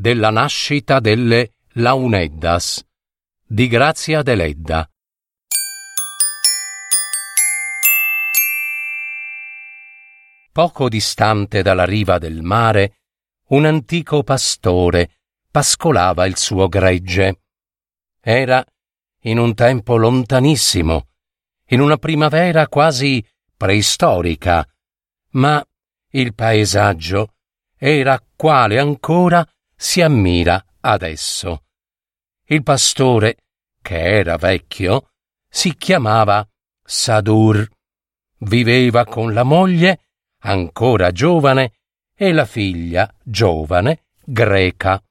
della nascita delle Launeddas di Grazia Deledda. Poco distante dalla riva del mare, un antico pastore pascolava il suo gregge. Era in un tempo lontanissimo, in una primavera quasi preistorica, ma il paesaggio era quale ancora si ammira adesso. Il pastore, che era vecchio, si chiamava Sadur. Viveva con la moglie, ancora giovane, e la figlia, giovane, greca.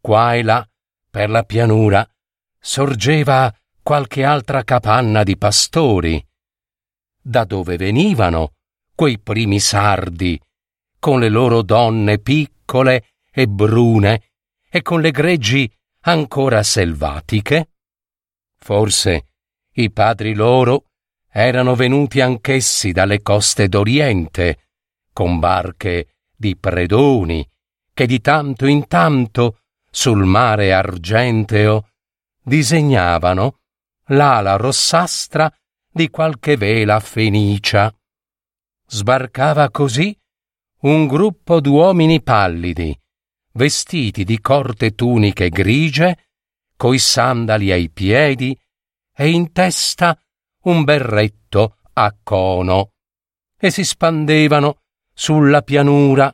Qua e là, per la pianura, sorgeva qualche altra capanna di pastori. Da dove venivano quei primi sardi, con le loro donne piccole e brune e con le greggi ancora selvatiche? Forse i padri loro erano venuti anch'essi dalle coste d'Oriente, con barche di predoni, che di tanto in tanto sul mare argenteo disegnavano l'ala rossastra di qualche vela fenicia. Sbarcava così un gruppo d'uomini pallidi, vestiti di corte tuniche grigie, coi sandali ai piedi e in testa un berretto a cono, e si spandevano sulla pianura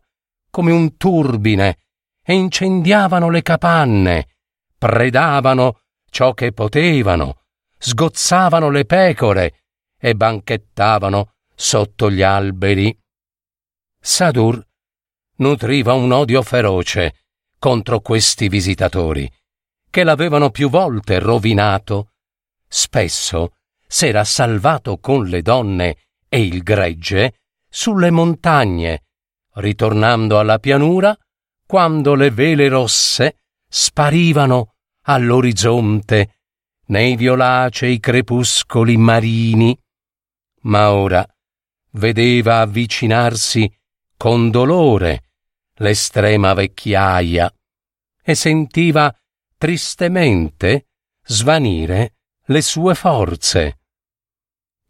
come un turbine e incendiavano le capanne, predavano ciò che potevano, sgozzavano le pecore e banchettavano sotto gli alberi. Sadur nutriva un odio feroce contro questi visitatori, che l'avevano più volte rovinato. Spesso s'era salvato con le donne e il gregge sulle montagne, ritornando alla pianura quando le vele rosse sparivano all'orizzonte nei violacei crepuscoli marini. Ma ora vedeva avvicinarsi con dolore l'estrema vecchiaia e sentiva tristemente svanire le sue forze.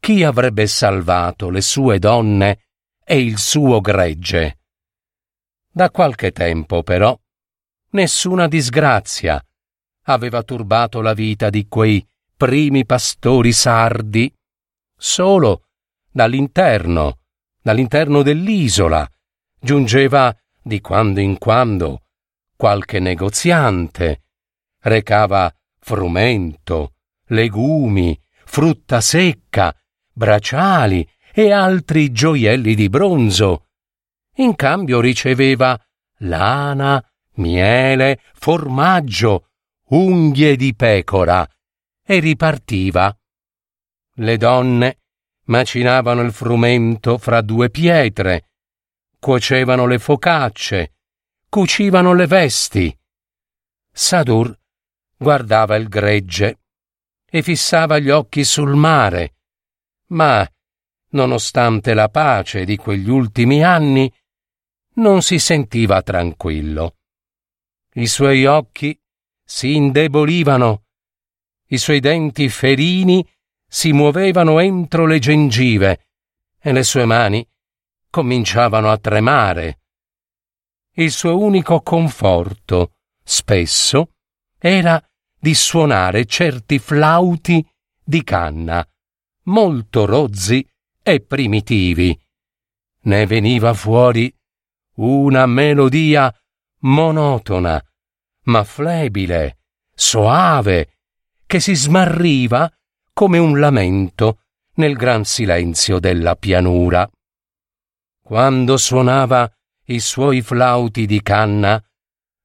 Chi avrebbe salvato le sue donne e il suo gregge? Da qualche tempo, però, nessuna disgrazia aveva turbato la vita di quei primi pastori sardi. Solo dall'interno, dall'interno dell'isola, giungeva di quando in quando qualche negoziante, recava frumento, legumi, frutta secca, bracciali e altri gioielli di bronzo. In cambio riceveva lana, miele, formaggio, unghie di pecora e ripartiva. Le donne macinavano il frumento fra due pietre, cuocevano le focacce, cucivano le vesti. Sadur guardava il gregge e fissava gli occhi sul mare, ma, nonostante la pace di quegli ultimi anni, non si sentiva tranquillo. I suoi occhi si indebolivano, i suoi denti ferini si muovevano entro le gengive e le sue mani cominciavano a tremare. Il suo unico conforto, spesso, era di suonare certi flauti di canna, molto rozzi e primitivi. Ne veniva fuori una melodia monotona, ma flebile, soave, che si smarriva come un lamento nel gran silenzio della pianura. Quando suonava i suoi flauti di canna,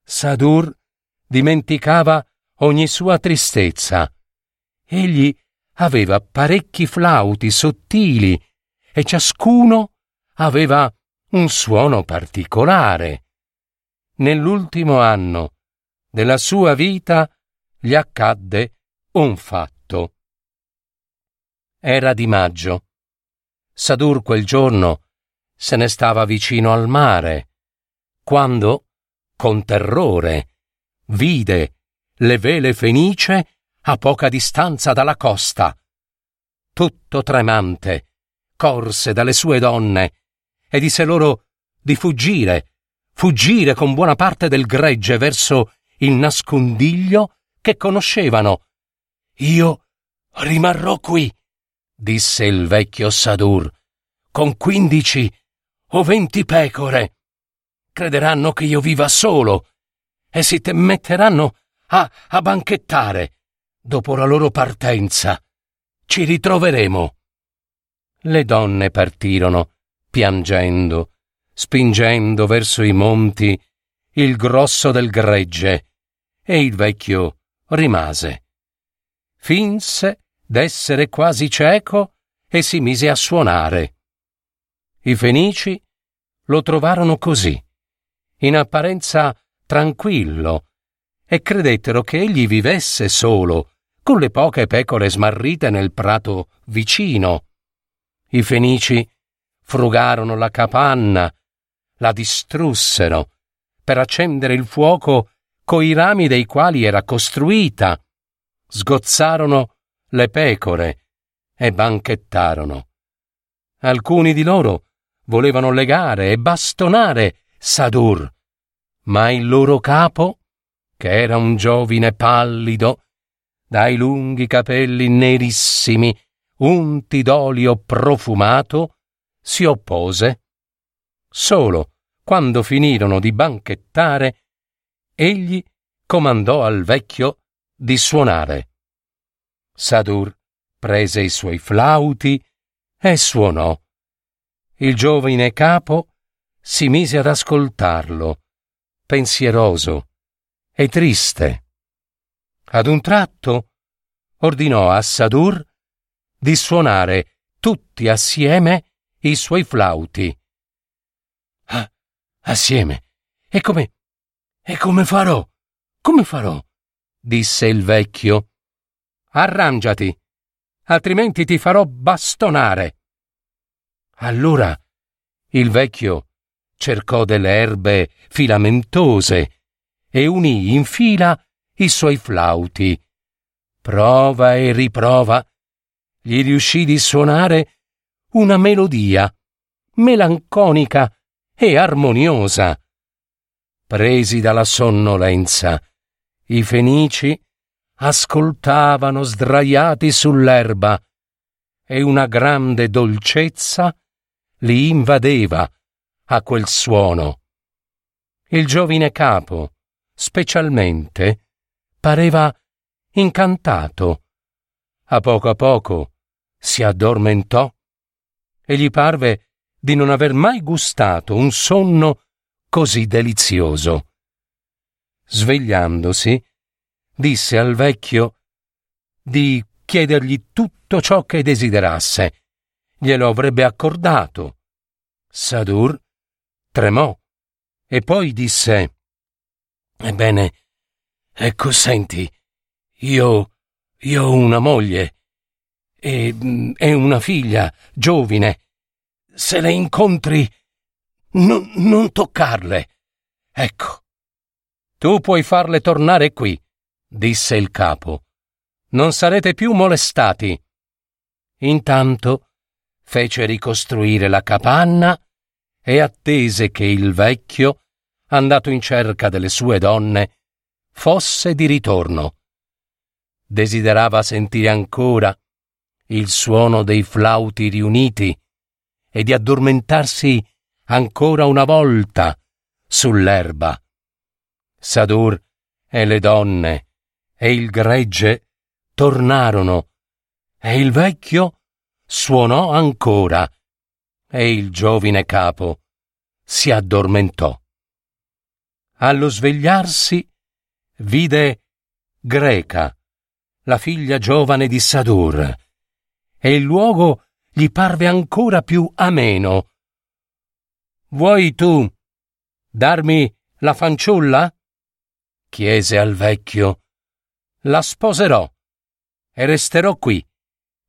Sadur dimenticava ogni sua tristezza. Egli aveva parecchi flauti sottili e ciascuno aveva un suono particolare. Nell'ultimo anno della sua vita gli accadde un fatto. Era di maggio. Sadur quel giorno se ne stava vicino al mare, quando, con terrore, vide le vele fenice a poca distanza dalla costa. Tutto tremante, corse dalle sue donne e disse loro di fuggire, fuggire con buona parte del gregge verso il nascondiglio che conoscevano. Io rimarrò qui, disse il vecchio Sadur, con quindici o venti pecore. Crederanno che io viva solo e si te metteranno a, a banchettare. Dopo la loro partenza ci ritroveremo. Le donne partirono, piangendo, spingendo verso i monti il grosso del gregge, e il vecchio rimase. Finse d'essere quasi cieco e si mise a suonare. I fenici lo trovarono così, in apparenza tranquillo, e credettero che egli vivesse solo, con le poche pecore smarrite nel prato vicino. I fenici frugarono la capanna, la distrussero, per accendere il fuoco coi rami dei quali era costruita, sgozzarono le pecore e banchettarono. Alcuni di loro volevano legare e bastonare Sadur, ma il loro capo, che era un giovine pallido, dai lunghi capelli nerissimi, unti d'olio profumato, si oppose. Solo quando finirono di banchettare, egli comandò al vecchio di suonare. Sadur prese i suoi flauti e suonò il giovine capo si mise ad ascoltarlo, pensieroso e triste. Ad un tratto ordinò a Sadur di suonare tutti assieme i suoi flauti. Ah, assieme? E come? E come farò? Come farò? disse il vecchio. Arrangiati, altrimenti ti farò bastonare. Allora il vecchio cercò delle erbe filamentose e unì in fila i suoi flauti. Prova e riprova, gli riuscì di suonare una melodia melanconica e armoniosa. Presi dalla sonnolenza, i fenici ascoltavano sdraiati sull'erba e una grande dolcezza li invadeva a quel suono. Il giovine capo, specialmente, pareva incantato. A poco a poco si addormentò e gli parve di non aver mai gustato un sonno così delizioso. Svegliandosi, disse al vecchio di chiedergli tutto ciò che desiderasse glielo avrebbe accordato. Sadur tremò e poi disse Ebbene, ecco, senti, io, io ho una moglie e, e una figlia giovine. Se le incontri, non, non toccarle. Ecco. Tu puoi farle tornare qui, disse il capo. Non sarete più molestati. Intanto fece ricostruire la capanna e attese che il vecchio, andato in cerca delle sue donne, fosse di ritorno. Desiderava sentire ancora il suono dei flauti riuniti e di addormentarsi ancora una volta sull'erba. Sadur e le donne e il gregge tornarono e il vecchio suonò ancora e il giovine capo si addormentò. Allo svegliarsi vide Greca, la figlia giovane di Sadur, e il luogo gli parve ancora più ameno. Vuoi tu darmi la fanciulla? chiese al vecchio. La sposerò e resterò qui,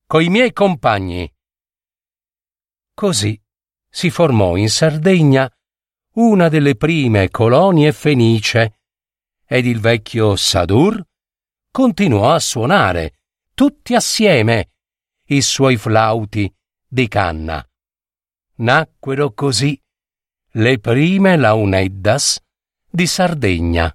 coi miei compagni. Così si formò in Sardegna una delle prime colonie fenice ed il vecchio Sadur continuò a suonare, tutti assieme, i suoi flauti di canna. Nacquero così le prime launeddas di Sardegna.